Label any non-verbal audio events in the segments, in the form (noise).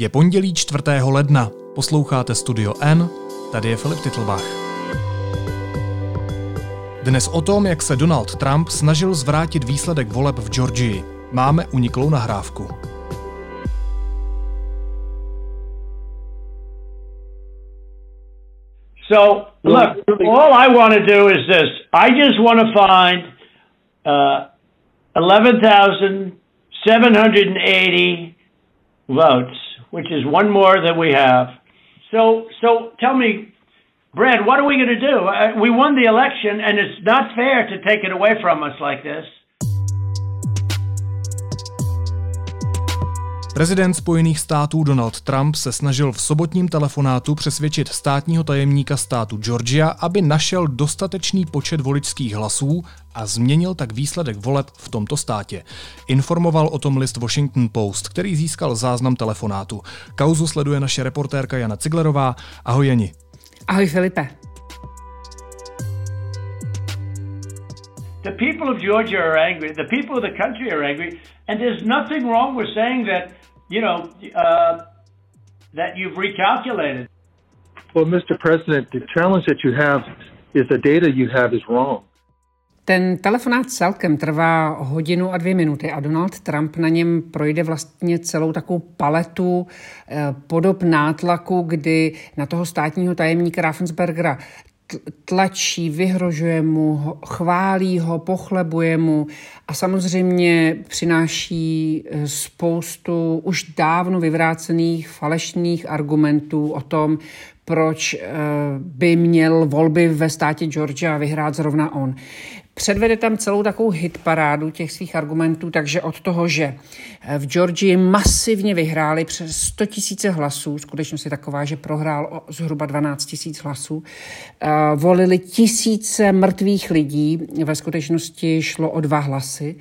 Je pondělí 4. ledna. Posloucháte Studio N, tady je Filip Titlbach. Dnes o tom, jak se Donald Trump snažil zvrátit výsledek voleb v Georgii. Máme uniklou nahrávku. So, look, all I want to do is this. I just want to find uh, 11,780 votes which is one more that we have. So, so tell me, Brad, what are we going to do? Uh, we won the election, and it's not fair to take it away from us like this. Prezident Spojených států Donald Trump se snažil v sobotním telefonátu přesvědčit státního tajemníka státu Georgia, aby našel dostatečný počet voličských hlasů a změnil tak výsledek voleb v tomto státě. Informoval o tom list Washington Post, který získal záznam telefonátu. Kauzu sleduje naše reportérka Jana Ciglerová. Ahoj Jani. Ahoj Filipe. The people of Georgia are angry. The people of the country are angry. And there's nothing wrong with saying that you know, uh, that you've recalculated. Well, Mr. President, the challenge that you have is the data you have is wrong. Ten telefonát celkem trvá hodinu a dvě minuty a Donald Trump na něm projde vlastně celou takovou paletu eh, podob nátlaku, kdy na toho státního tajemníka Raffensbergera tlačí, vyhrožuje mu, chválí ho, pochlebuje mu a samozřejmě přináší eh, spoustu už dávno vyvrácených falešných argumentů o tom, proč eh, by měl volby ve státě Georgia vyhrát zrovna on předvede tam celou takovou hitparádu těch svých argumentů, takže od toho, že v Georgii masivně vyhráli přes 100 tisíce hlasů, skutečnost je taková, že prohrál o zhruba 12 tisíc hlasů, eh, volili tisíce mrtvých lidí, ve skutečnosti šlo o dva hlasy,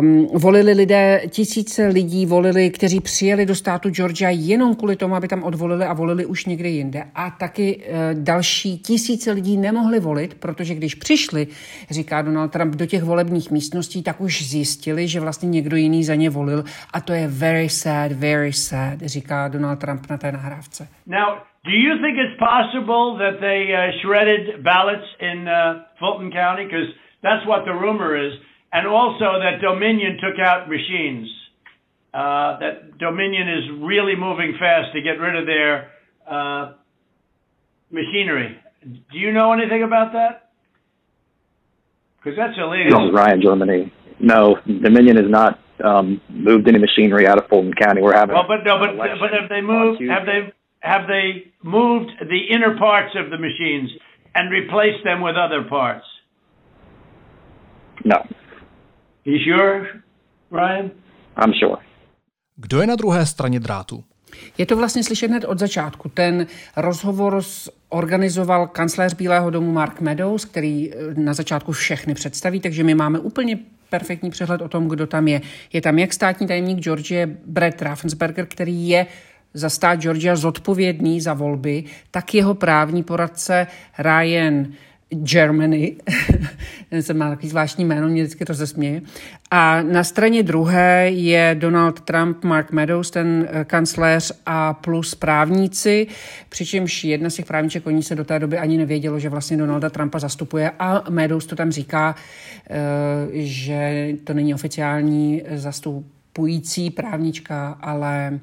um, volili lidé, tisíce lidí volili, kteří přijeli do státu Georgia jenom kvůli tomu, aby tam odvolili a volili už někde jinde. A taky uh, další tisíce lidí nemohli volit, protože když přišli, říká Donald Trump, do těch volebních místností, tak už zjistili, že vlastně někdo jiný za ně volil a to je very sad, very sad, říká Donald Trump na té nahrávce. Now, do you think it's possible that they uh, shredded ballots in uh, Fulton County? Because that's what the rumor is. And also that Dominion took out machines. Uh, that Dominion is really moving fast to get rid of their uh, machinery. Do you know anything about that? Because that's illegal. Ryan, Germany. No, Dominion has not um, moved any machinery out of Fulton County. We're having. Well, but no, but but have they moved? Have they have they moved the inner parts of the machines and replaced them with other parts? No. You sure, Ryan? I'm sure. Kdo je na druhé straně drátu? Je to vlastně slyšet hned od začátku. Ten rozhovor organizoval kancléř Bílého domu Mark Meadows, který eh, na začátku všechny představí, takže my máme úplně perfektní přehled o tom, kdo tam je. Je tam jak státní tajemník Georgie Brett Raffensberger, který je za stát Georgia zodpovědný za volby, tak jeho právní poradce Ryan Germany, (laughs) ten má takový zvláštní jméno, mě vždycky to zesměje. A na straně druhé je Donald Trump, Mark Meadows, ten eh, kancléř a plus právníci, přičemž jedna z těch právníček, oni se do té doby ani nevědělo, že vlastně Donalda Trumpa zastupuje a Meadows to tam říká, eh, že to není oficiální zastupující právnička, ale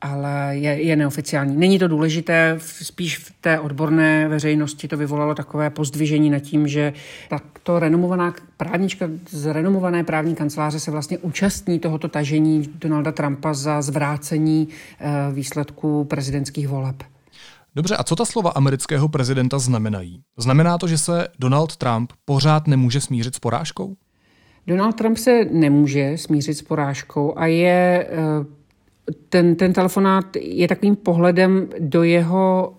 ale je, je neoficiální. Není to důležité, spíš v té odborné veřejnosti to vyvolalo takové pozdvižení nad tím, že takto renomovaná právnička z renomované právní kanceláře se vlastně účastní tohoto tažení Donalda Trumpa za zvrácení eh, výsledků prezidentských voleb. Dobře, a co ta slova amerického prezidenta znamenají? Znamená to, že se Donald Trump pořád nemůže smířit s porážkou? Donald Trump se nemůže smířit s porážkou a je eh, ten, ten telefonát je takovým pohledem do jeho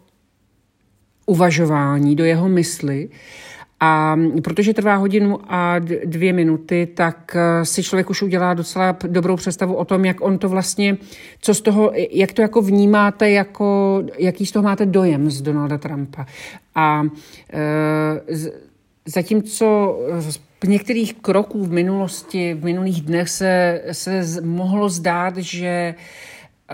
uvažování, do jeho mysli. A protože trvá hodinu a dvě minuty, tak eh, si člověk už udělá docela dobrou představu o tom, jak on to vlastně, co z toho, jak to jako vnímáte, jako, jaký z toho máte dojem z Donalda Trumpa. A e, zatímco v některých kroků v minulosti, v minulých dnech se, se mohlo zdát, že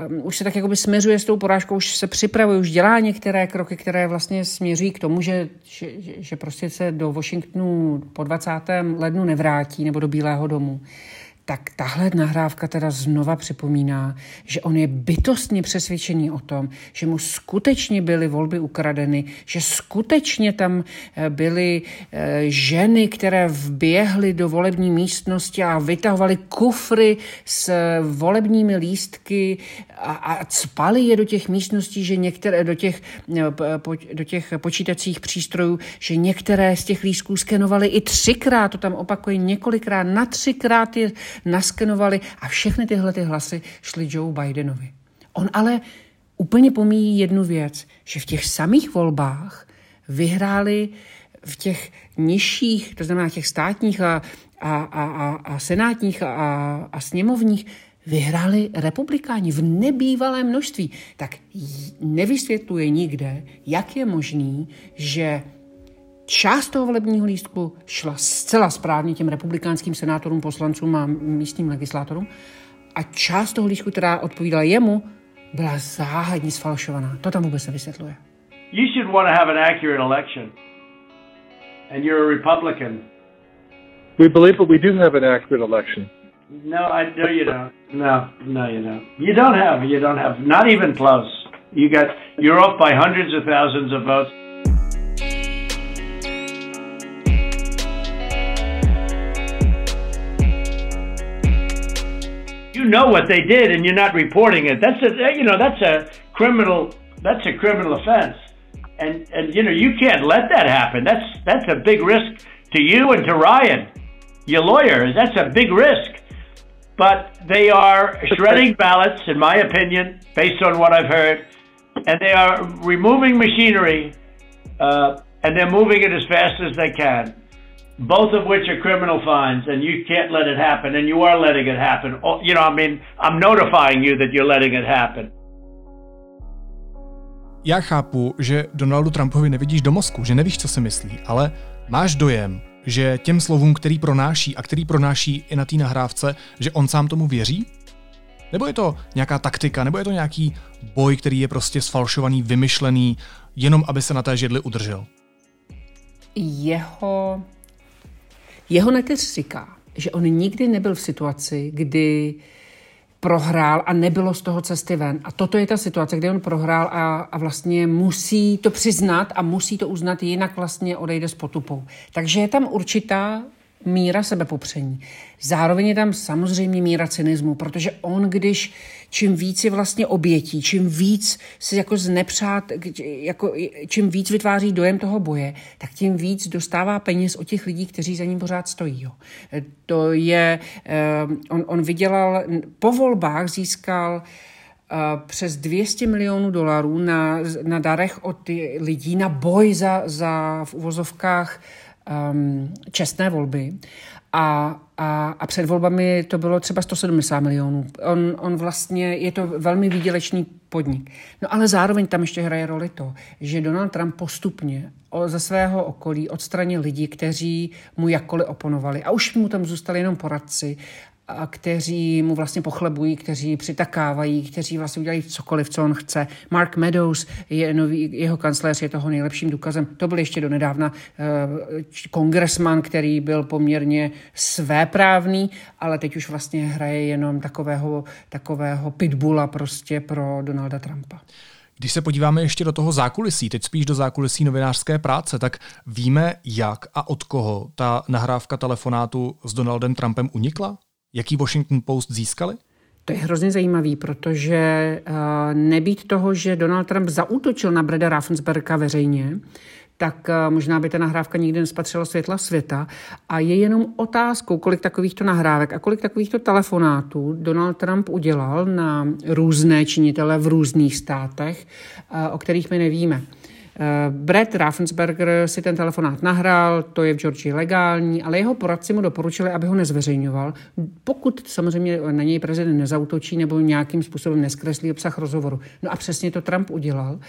um, už se tak jakoby směřuje s tou porážkou, už se připravuje, už dělá některé kroky, které vlastně směřují k tomu, že, že, že prostě se do Washingtonu po 20. lednu nevrátí nebo do Bílého domu tak tahle nahrávka teda znova připomíná, že on je bytostně přesvědčený o tom, že mu skutečně byly volby ukradeny, že skutečně tam eh, byly eh, ženy, které vběhly do volební místnosti a vytahovaly kufry s volebními lístky a, a cpali je do těch místností, že některé, do těch, eh, do těch počítacích přístrojů, že některé z těch lístků skenovali i třikrát, to tam opakuje několikrát, na třikrát je naskenovali a všechny tyhle ty hlasy šly Joe Bidenovi. On ale úplně pomíjí jednu věc, že v těch samých volbách vyhráli v těch nižších, to znamená těch státních a, a, a, a, a senátních a, a sněmovních, vyhráli republikáni v nebývalém množství. Tak nevysvětluje nikde, jak je možný, že Část toho volebního lístku šla zcela správně těm republikánským senátorům, poslancům a místním legislátorům a část toho lístku, která odpovídala jemu, byla záhadně sfalšovaná. To tam vůbec nevysvětluje. You should want to have an accurate election. And you're a Republican. We believe that we do have an accurate election. No, I no you don't. No, no you don't. You don't have. You don't have. Not even close. You got. You're off by hundreds of thousands of votes. Know what they did and you're not reporting it. That's a you know that's a criminal that's a criminal offense, and and you know you can't let that happen. That's that's a big risk to you and to Ryan, your lawyer. That's a big risk. But they are shredding ballots, in my opinion, based on what I've heard, and they are removing machinery, uh, and they're moving it as fast as they can both of which are criminal fines, and you can't let it happen, and you are letting it happen. Oh, you know, I mean, I'm notifying you that you're letting it happen. Já chápu, že Donaldu Trumpovi nevidíš do mozku, že nevíš, co si myslí, ale máš dojem, že těm slovům, který pronáší a který pronáší i na té nahrávce, že on sám tomu věří? Nebo je to nějaká taktika, nebo je to nějaký boj, který je prostě sfalšovaný, vymyšlený, jenom aby se na té židli udržel? Jeho jeho neteř říká, že on nikdy nebyl v situaci, kdy prohrál a nebylo z toho cesty ven. A toto je ta situace, kde on prohrál a, a vlastně musí to přiznat a musí to uznat, jinak vlastně odejde s potupou. Takže je tam určitá míra sebepopření. Zároveň je tam samozřejmě míra cynismu, protože on, když čím víc je vlastně obětí, čím víc se jako znepřát, jako, čím víc vytváří dojem toho boje, tak tím víc dostává peněz od těch lidí, kteří za ním pořád stojí. Jo. To je, eh, on, on vydělal, po volbách získal eh, přes 200 milionů dolarů na, na darech od lidí na boj za, za v uvozovkách um, čestné volby a, a, a před volbami to bylo třeba 170 milionů. On, on vlastně, je to velmi výdělečný podnik. No ale zároveň tam ještě hraje roli to, že Donald Trump postupně ze svého okolí odstranil lidi, kteří mu jakkoliv oponovali. A už mu tam zůstali jenom poradci a kteří mu vlastně pochlebují, kteří přitakávají, kteří vlastně udělají cokoliv, co on chce. Mark Meadows, je nový, jeho kancléř je toho nejlepším důkazem. To byl ještě donedávna uh, kongresman, který byl poměrně svéprávný, ale teď už vlastně hraje jenom takového, takového pitbulla prostě pro Donalda Trumpa. Když se podíváme ještě do toho zákulisí, teď spíš do zákulisí novinářské práce, tak víme, jak a od koho ta nahrávka telefonátu s Donaldem Trumpem unikla? Jaký Washington Post získali? To je hrozně zajímavý, protože uh, nebýt toho, že Donald Trump zaútočil na Breda Raffensberga veřejně, tak uh, možná by ta nahrávka nikdy nespatřila světla světa. A je jenom otázkou, kolik takovýchto nahrávek a kolik takovýchto telefonátů Donald Trump udělal na různé činitele v různých státech, uh, o kterých my nevíme. Brett Raffensperger si ten telefonát nahrál, to je v Georgii legální, ale jeho poradci mu doporučili, aby ho nezveřejňoval, pokud samozřejmě na něj prezident nezautočí nebo nějakým způsobem neskreslí obsah rozhovoru. No a přesně to Trump udělal,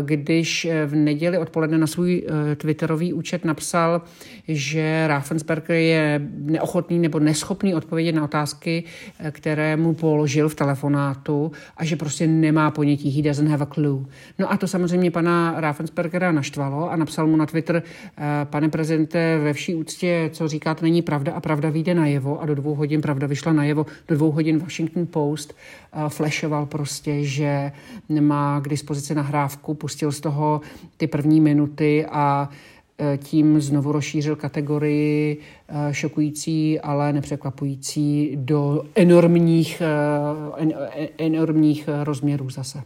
když v neděli odpoledne na svůj Twitterový účet napsal, že Raffensperger je neochotný nebo neschopný odpovědět na otázky, které mu položil v telefonátu a že prostě nemá ponětí, he doesn't have a clue. No a to samozřejmě pana Raffenspergera naštvalo a napsal mu na Twitter, eh, pane prezidente, ve vší úctě, co říkáte, není pravda a pravda vyjde najevo a do dvou hodin pravda vyšla najevo. Do dvou hodin Washington Post uh, flashoval prostě, že má k dispozici nahrávku, pustil z toho ty první minuty a Eh, tím znovu rozšířil kategorii eh, šokující, ale nepřekvapující do enormních, eh, enormních rozměrů zase.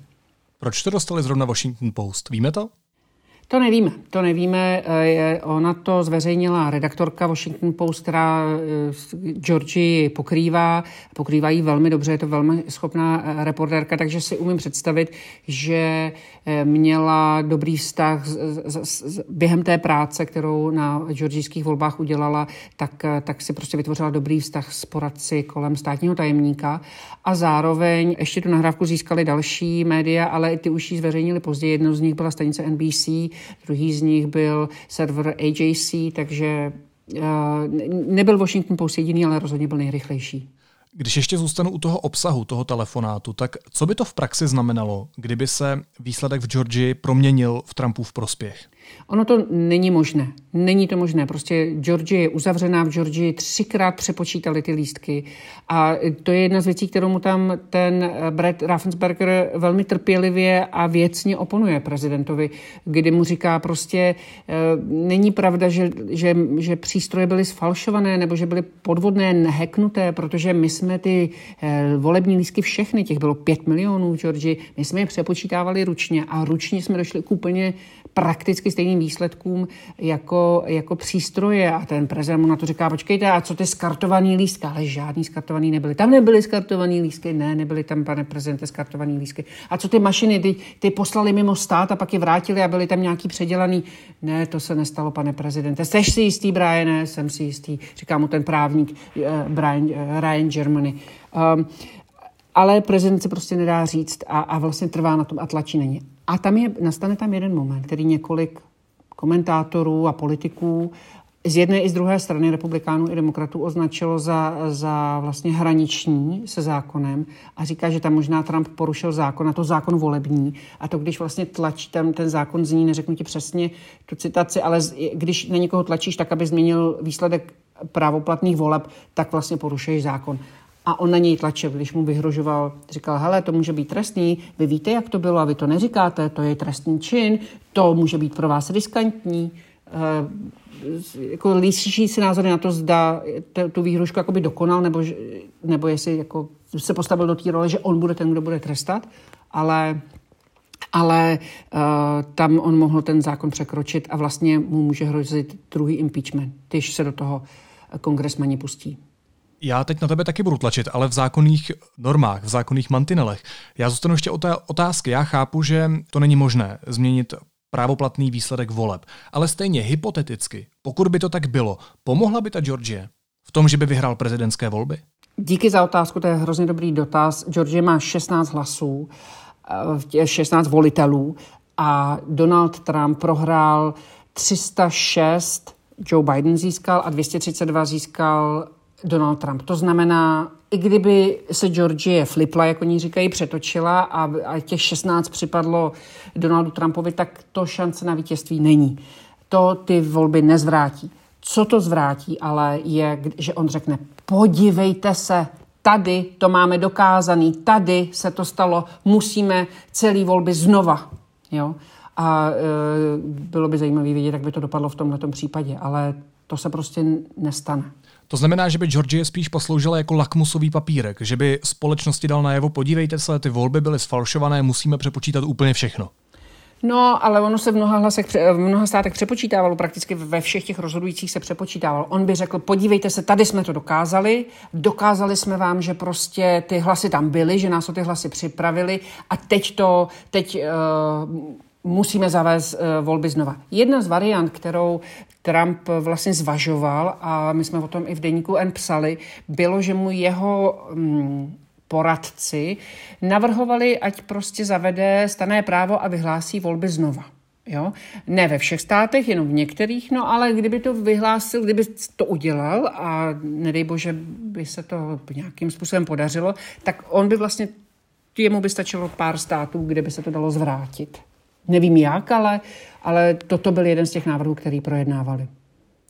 Proč to dostali zrovna Washington Post? Víme to? To nevíme, to nevíme. Eh, ona to zveřejnila redaktorka Washington Post, která eh, Georgii pokrývá, pokrývá ji velmi dobře, je to velmi schopná eh, reportérka, takže si umím představit, že měla dobrý vztah během té práce, kterou na georgijských volbách udělala, tak, tak si prostě vytvořila dobrý vztah s poradci kolem státního tajemníka a zároveň ještě tu nahrávku získali další média, ale ty už ji zveřejnili později. Jedno z nich byla stanice NBC, druhý z nich byl server AJC, takže uh, nebyl Washington Post jediný, ale rozhodně byl nejrychlejší. Když ještě zůstanu u toho obsahu toho telefonátu, tak co by to v praxi znamenalo, kdyby se výsledek v Georgii proměnil v Trumpův prospěch? Ono to není možné. Není to možné. Prostě Georgie je uzavřená v Georgii, třikrát přepočítali ty lístky a to je jedna z věcí, kterou mu tam ten Brett Raffensperger velmi trpělivě a věcně oponuje prezidentovi, kdy mu říká prostě, e, není pravda, že, že, že přístroje byly sfalšované nebo že byly podvodné, neheknuté, protože my jsme ty e, volební lístky všechny, těch bylo pět milionů v Georgii, my jsme je přepočítávali ručně a ručně jsme došli k úplně prakticky stejným výsledkům jako, jako přístroje. A ten prezident mu na to říká, počkejte, a co ty skartovaný lístky? Ale žádný skartovaný nebyly. Tam nebyly skartovaný lístky, ne, nebyly tam, pane prezidente, skartovaný lístky. A co ty mašiny, ty, ty poslali mimo stát a pak je vrátili a byly tam nějaký předělaný. Ne, to se nestalo, pane prezidente. Jsi si jistý, Brian? Jsem si jistý, říká mu ten právník uh, Brian, uh, Ryan Germany. Um, ale prezident se prostě nedá říct a, a vlastně trvá na tom a tlačí na ně. A tam je, nastane tam jeden moment, který několik komentátorů a politiků z jedné i z druhé strany republikánů i demokratů označilo za, za vlastně hraniční se zákonem a říká, že tam možná Trump porušil zákon, a to zákon volební. A to, když vlastně tlačí tam ten zákon zní, neřeknu ti přesně tu citaci, ale když na někoho tlačíš tak, aby změnil výsledek právoplatných voleb, tak vlastně porušuješ zákon a on na něj tlačil, když mu vyhrožoval, říkal, hele, to může být trestný, vy víte, jak to bylo a vy to neříkáte, to je trestný čin, to může být pro vás riskantní. E, jako líší si názory na to, zda tu výhrušku jakoby dokonal, nebo, nebo jestli jako se postavil do té role, že on bude ten, kdo bude trestat, ale ale uh, tam on mohl ten zákon překročit a vlastně mu může hrozit druhý impeachment, když se do toho kongresmani pustí. Já teď na tebe taky budu tlačit, ale v zákonných normách, v zákonných mantinelech. Já zůstanu ještě o té otázky. Já chápu, že to není možné změnit právoplatný výsledek voleb, ale stejně hypoteticky, pokud by to tak bylo, pomohla by ta Georgie v tom, že by vyhrál prezidentské volby? Díky za otázku, to je hrozně dobrý dotaz. Georgie má 16 hlasů, 16 eh, volitelů a Donald Trump prohrál 306, Joe Biden získal a 232 získal Donald Trump. To znamená, i kdyby se Georgie flipla, jak oni říkají, přetočila a, a těch 16 připadlo Donaldu Trumpovi, tak to šance na vítězství není. To ty volby nezvrátí. Co to zvrátí, ale je, že on řekne, podívejte se, tady to máme dokázaný, tady se to stalo, musíme celý volby znova. Jo? A e, bylo by zajímavé vidět, jak by to dopadlo v tomto případě, ale to se prostě nestane. To znamená, že by Georgie spíš posloužila jako lakmusový papírek, že by společnosti dal najevo, podívejte se, ty volby byly sfalšované, musíme přepočítat úplně všechno. No, ale ono se v mnoha, hlasech, v mnoha státech přepočítávalo, prakticky ve všech těch rozhodujících se přepočítávalo. On by řekl, podívejte se, tady jsme to dokázali, dokázali jsme vám, že prostě ty hlasy tam byly, že nás o ty hlasy připravili a teď to, teď uh, musíme zavést eh, volby znova. Jedna z variant, kterou Trump vlastně zvažoval, a my jsme o tom i v deníku N psali, bylo, že mu jeho mm, poradci navrhovali, ať prostě zavede stané právo a vyhlásí volby znova. Jo? Ne ve všech státech, jenom v některých, no ale kdyby to vyhlásil, kdyby to udělal a nedej bože by se to nějakým způsobem podařilo, tak on by vlastně, jemu by stačilo pár států, kde by se to dalo zvrátit. Nevím jak, ale, ale toto byl jeden z těch návrhů, který projednávali.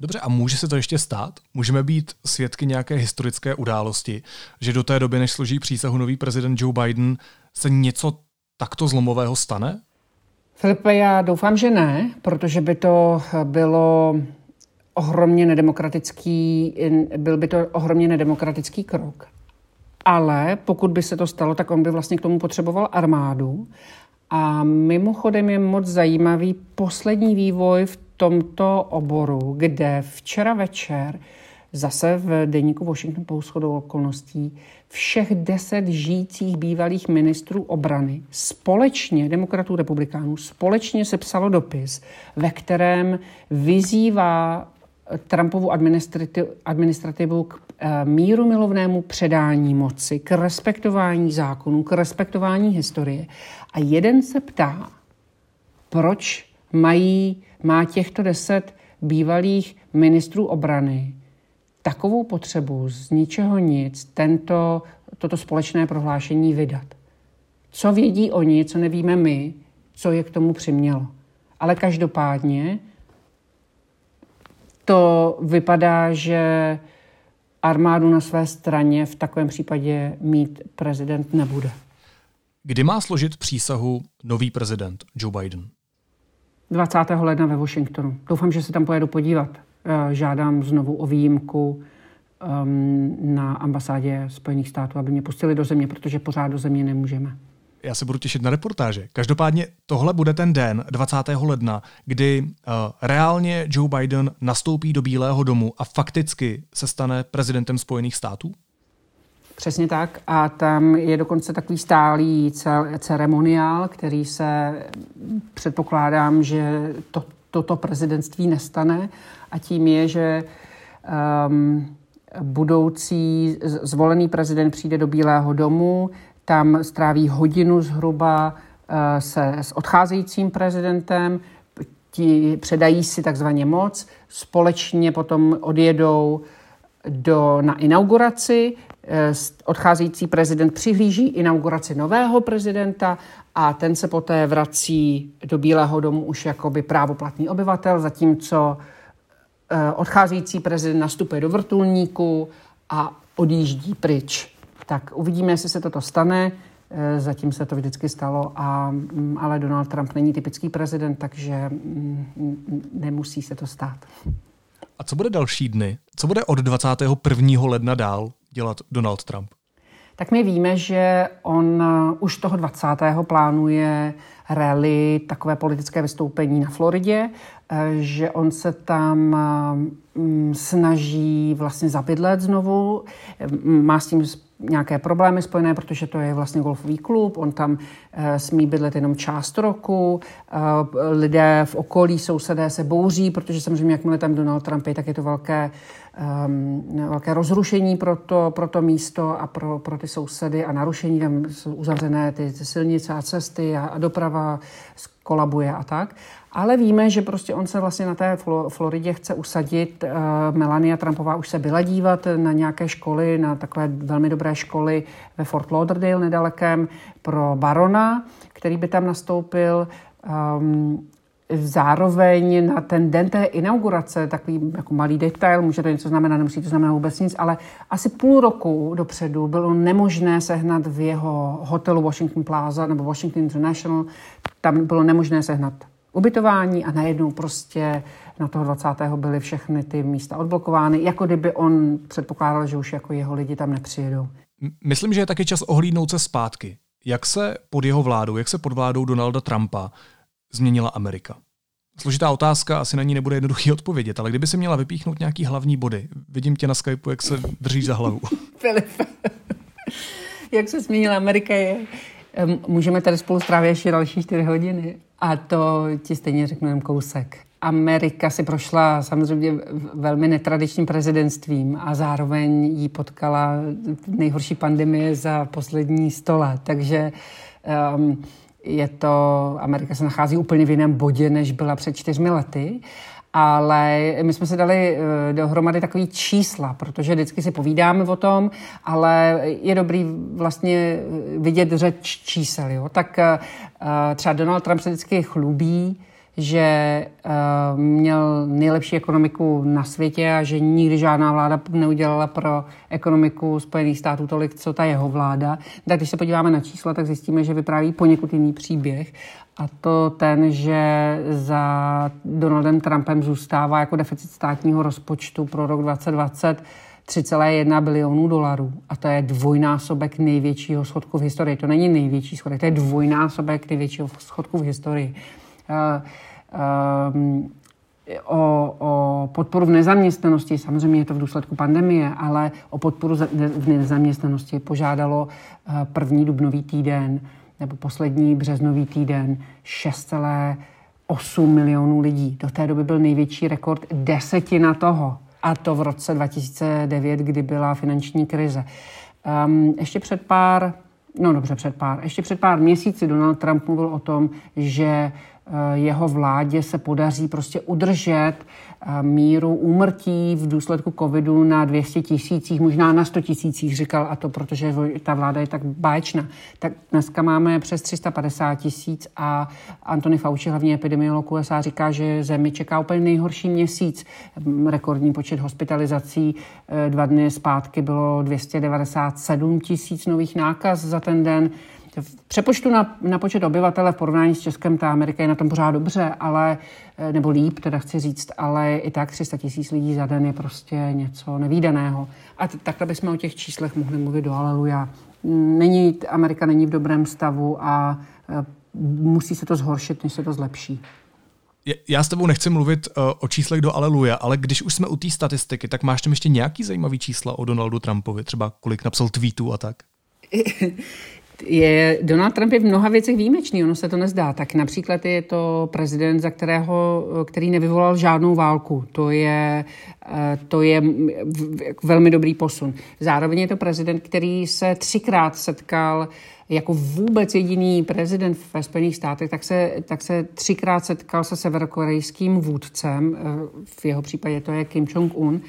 Dobře, a může se to ještě stát? Můžeme být svědky nějaké historické události, že do té doby, než složí přísahu nový prezident Joe Biden, se něco takto zlomového stane? Filipe, já doufám, že ne, protože by to bylo ohromně nedemokratický, byl by to ohromně nedemokratický krok. Ale pokud by se to stalo, tak on by vlastně k tomu potřeboval armádu. A mimochodem je moc zajímavý poslední vývoj v tomto oboru, kde včera večer zase v deníku Washington Post shodou okolností všech deset žijících bývalých ministrů obrany společně, demokratů republikánů, společně se psalo dopis, ve kterém vyzývá Trumpovu administrativu k eh, míru milovnému předání moci, k respektování zákonů, k respektování historie. A jeden se ptá, proč mají, má těchto deset bývalých ministrů obrany takovou potřebu z ničeho nic tento, toto společné prohlášení vydat. Co vědí oni, co nevíme my, co je k tomu přimělo. Ale každopádně to vypadá, že armádu na své straně v takovém případě mít prezident nebude. Kdy má složit přísahu nový prezident Joe Biden? 20. ledna ve Washingtonu. Doufám, že se tam pojedu podívat. Eh, žádám znovu o výjimku um, na ambasádě Spojených států, aby mě pustili do země, protože pořád do země nemůžeme. Já se budu těšit na reportáže. Každopádně tohle bude ten den 20. ledna, kdy uh, reálně Joe Biden nastoupí do Bílého domu a fakticky se stane prezidentem Spojených států? Přesně tak. A tam je dokonce takový stálý ceremoniál, který se předpokládám, že to, toto prezidentství nestane. A tím je, že um, budoucí zvolený prezident přijde do Bílého domu, tam stráví hodinu zhruba uh, se s odcházejícím prezidentem, ti předají si takzvaně moc, společně potom odjedou do, na inauguraci. Eh, odcházející prezident přihlíží inauguraci nového prezidenta a ten se poté vrací do Bílého domu už jako by právoplatný obyvatel, zatímco eh, odcházející prezident nastupuje do vrtulníku a odjíždí pryč. Tak uvidíme, jestli se toto stane. Eh, zatím se to vždycky stalo, a, mm, ale Donald Trump není typický prezident, takže mm, nemusí se to stát. A co bude další dny? Co bude od 21. ledna dál dělat Donald Trump? Tak my víme, že on uh, už toho 20. plánuje rally, takové politické vystoupení na Floridě, že on se tam uh, mm, snaží vlastně zabydlet znovu, má s tím nějaké problémy spojené, protože to je vlastně golfový klub, on tam smí bydlet jenom část roku, lidé v okolí, sousedé se bouří, protože samozřejmě jakmile tam Donald Trump je, tak je to velké, e, velké rozrušení pro to, pro to místo a pro, pro ty sousedy a narušení, tam jsou uzavřené ty, ty silnice a cesty a, a doprava kolabuje a tak. Ale víme, že prostě on se vlastně na té Floridě chce usadit. Eh, Melania Trumpová už se byla dívat na nějaké školy, na takové velmi dobré školy ve Fort Lauderdale nedalekém pro barona, který by tam nastoupil. Um, zároveň na ten den té inaugurace, takový jako malý detail, může to něco znamenat, nemusí to znamenat vůbec nic, ale asi půl roku dopředu bylo nemožné sehnat v jeho hotelu Washington Plaza nebo Washington International, tam bylo nemožné sehnat ubytování a najednou prostě na toho 20. byly všechny ty místa odblokovány, jako kdyby on předpokládal, že už jako jeho lidi tam nepřijedou. Myslím, že je taky čas ohlídnout se zpátky. Jak se pod jeho vládou, jak se pod vládou Donalda Trumpa změnila Amerika? Složitá otázka, asi na ní nebude jednoduchý odpovědět, ale kdyby se měla vypíchnout nějaký hlavní body, vidím tě na Skypeu, jak se držíš za hlavu. (laughs) Filip, jak se změnila Amerika je Můžeme tady spolu strávit ještě další čtyři hodiny a to ti stejně řeknu jen kousek. Amerika si prošla samozřejmě velmi netradičním prezidentstvím a zároveň jí potkala nejhorší pandemie za poslední sto let. Takže um, je to, Amerika se nachází úplně v jiném bodě, než byla před čtyřmi lety. Ale my jsme si dali eh, dohromady takový čísla, protože vždycky si povídáme o tom, ale je dobrý vlastně vidět řeč čísel. Jo? Tak eh, třeba Donald Trump se vždycky chlubí, že uh, měl nejlepší ekonomiku na světě a že nikdy žádná vláda neudělala pro ekonomiku Spojených států tolik, co ta jeho vláda. Tak když se podíváme na čísla, tak zjistíme, že vypráví poněkud jiný příběh. A to ten, že za Donaldem Trumpem zůstává jako deficit státního rozpočtu pro rok 2020 3,1 bilionů dolarů. A to je dvojnásobek největšího schodku v historii. To není největší schodek, to je dvojnásobek největšího schodku v historii. Eh, eh, o, o podporu v nezaměstnanosti, samozřejmě je to v důsledku pandemie, ale o podporu v nezaměstnanosti požádalo eh, první dubnový týden nebo poslední březnový týden 6,8 milionů lidí. Do té doby byl největší rekord desetina toho. A to v roce 2009, kdy byla finanční krize. Um, ještě před pár, no dobře, před pár, ještě před pár měsíci Donald Trump mluvil o tom, že jeho vládě se podaří prostě udržet eh, míru úmrtí v důsledku covidu na 200 tisících, možná na 100 tisících, říkal, a to protože ta vláda je tak báječná. Tak dneska máme přes 350 tisíc a Antony Fauci, hlavní epidemiolog USA, říká, že zemi čeká úplně nejhorší měsíc. Rekordní počet hospitalizací eh, dva dny zpátky bylo 297 tisíc nových nákaz za ten den. V přepočtu na, na počet obyvatele v porovnání s Českem ta Amerika je na tom pořád dobře, ale, eh, nebo líp, teda chci říct, ale i tak 300 tisíc lidí za den je prostě něco nevýdaného. A t- takhle bychom o těch číslech mohli mluvit do aleluja. Není, Amerika není v dobrém stavu a eh, musí se to zhoršit, než se to zlepší. Já s tebou nechci mluvit uh, o číslech do Aleluja, ale když už jsme u té statistiky, tak máš tam ještě nějaký zajímavý čísla o Donaldu Trumpovi, třeba kolik napsal tweetů a tak? (laughs) je, Donald Trump je v mnoha věcech výjimečný, ono se to nezdá. Tak například je to prezident, za kterého, který nevyvolal žádnou válku. To je, eh, to je velmi dobrý posun. Zároveň je to prezident, který se třikrát setkal jako vůbec jediný prezident ve Spojených státech, tak se, tak se třikrát setkal se severokorejským vůdcem, eh, v jeho případě to je Kim Jong-un,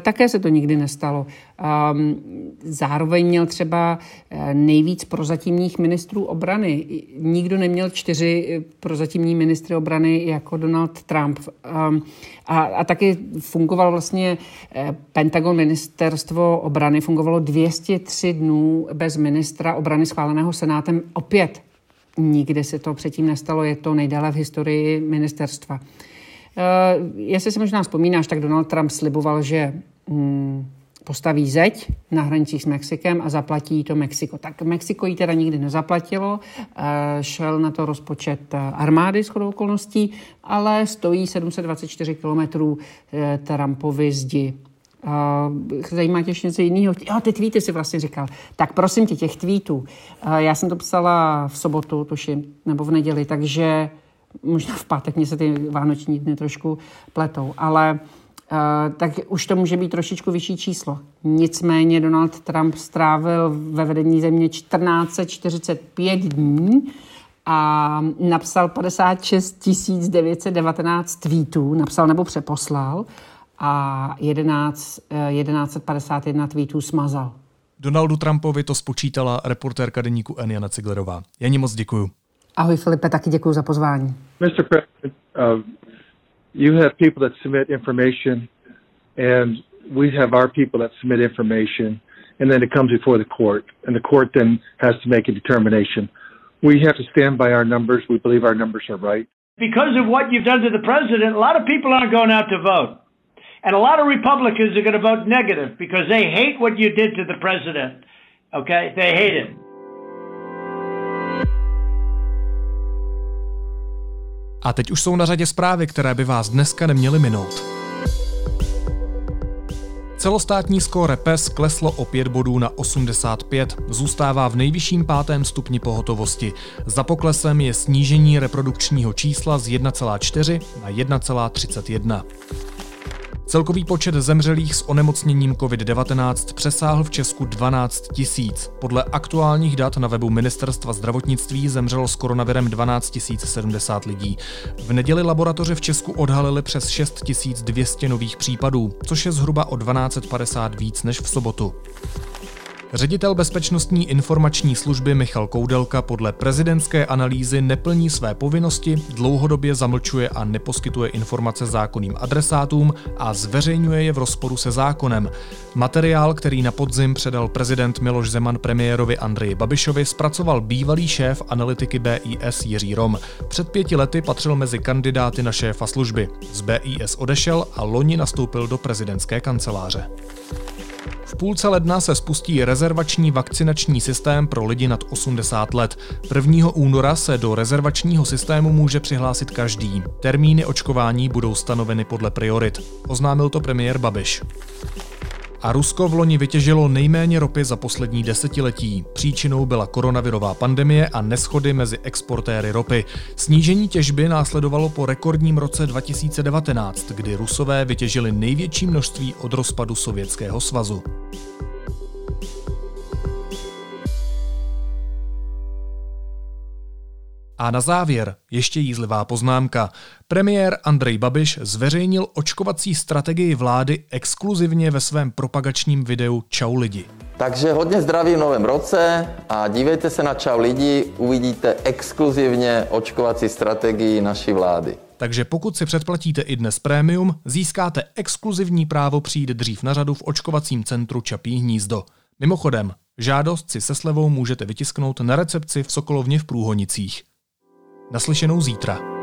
také se to nikdy nestalo. Ehm, zároveň měl třeba eh, nejvíc prozatímních ministrů obrany. Nikdo neměl čtyři eh, prozatímní ministry obrany jako Donald Trump. Ehm, a, a taky fungoval vlastně Pentagon ministerstvo obrany, fungovalo 203 dnů bez ministra obrany schváleného senátem opět. Nikdy se to předtím nestalo, je to nejdále v historii ministerstva. Eh, jestli si možná vzpomínáš, tak Donald Trump sliboval, že mm, postaví zeď na hranicích s Mexikem a zaplatí to Mexiko. Tak Mexiko ji teda nikdy nezaplatilo, eh, šel na to rozpočet eh, armády s chodou okolností, ale stojí 724 kilometrů Trumpovi zdi. Zajímá tě ještě něco jiného? Jo, ty tweety si vlastně říkal. Tak prosím tě, těch tweetů. Já jsem to psala v sobotu, tuším, nebo v neděli, takže možná v pátek mě se ty vánoční dny trošku pletou, ale uh, tak už to může být trošičku vyšší číslo. Nicméně Donald Trump strávil ve vedení země 1445 dní a napsal 56 919 tweetů, napsal nebo přeposlal a 11, 1151 tweetů smazal. Donaldu Trumpovi to spočítala reportérka deníku N. Jana Ciglerová. Já ní moc děkuju. Ahoj Filipe, taky děkuji za pozvání. Mr. President, uh, you have people that submit information and we have our people that submit information and then it comes before the court and the court then has to make a determination. We have to stand by our numbers. We believe our numbers are right. Because of what you've done to the president, a lot of people aren't going out to vote. And a lot of Republicans are going to vote negative because they hate what you did to the president. Okay? They hate it. A teď už jsou na řadě zprávy, které by vás dneska neměly minout. Celostátní skóre PES kleslo o 5 bodů na 85, zůstává v nejvyšším pátém stupni pohotovosti. Za poklesem je snížení reprodukčního čísla z 1,4 na 1,31. Celkový počet zemřelých s onemocněním COVID-19 přesáhl v Česku 12 tisíc. Podle aktuálních dat na webu Ministerstva zdravotnictví zemřelo s koronavirem 12 070 lidí. V neděli laboratoře v Česku odhalili přes 6 200 nových případů, což je zhruba o 1250 víc než v sobotu. Ředitel Bezpečnostní informační služby Michal Koudelka podle prezidentské analýzy neplní své povinnosti, dlouhodobě zamlčuje a neposkytuje informace zákonným adresátům a zveřejňuje je v rozporu se zákonem. Materiál, který na podzim předal prezident Miloš Zeman premiérovi Andreji Babišovi, zpracoval bývalý šéf analytiky BIS Jiří Rom. Před pěti lety patřil mezi kandidáty na šéfa služby. Z BIS odešel a loni nastoupil do prezidentské kanceláře. V půlce ledna se spustí rezervační vakcinační systém pro lidi nad 80 let. 1. února se do rezervačního systému může přihlásit každý. Termíny očkování budou stanoveny podle priorit. Oznámil to premiér Babiš. A Rusko v loni vytěžilo nejméně ropy za poslední desetiletí. Příčinou byla koronavirová pandemie a neschody mezi exportéry ropy. Snížení těžby následovalo po rekordním roce 2019, kdy Rusové vytěžili největší množství od rozpadu Sovětského svazu. A na závěr ještě jízlivá poznámka. Premiér Andrej Babiš zveřejnil očkovací strategii vlády exkluzivně ve svém propagačním videu Čau lidi. Takže hodně zdraví v novém roce a dívejte se na Čau lidi, uvidíte exkluzivně očkovací strategii naší vlády. Takže pokud si předplatíte i dnes prémium, získáte exkluzivní právo přijít dřív na řadu v očkovacím centru Čapí hnízdo. Mimochodem, žádost si se slevou můžete vytisknout na recepci v Sokolovně v Průhonicích. Naslyšenou zítra.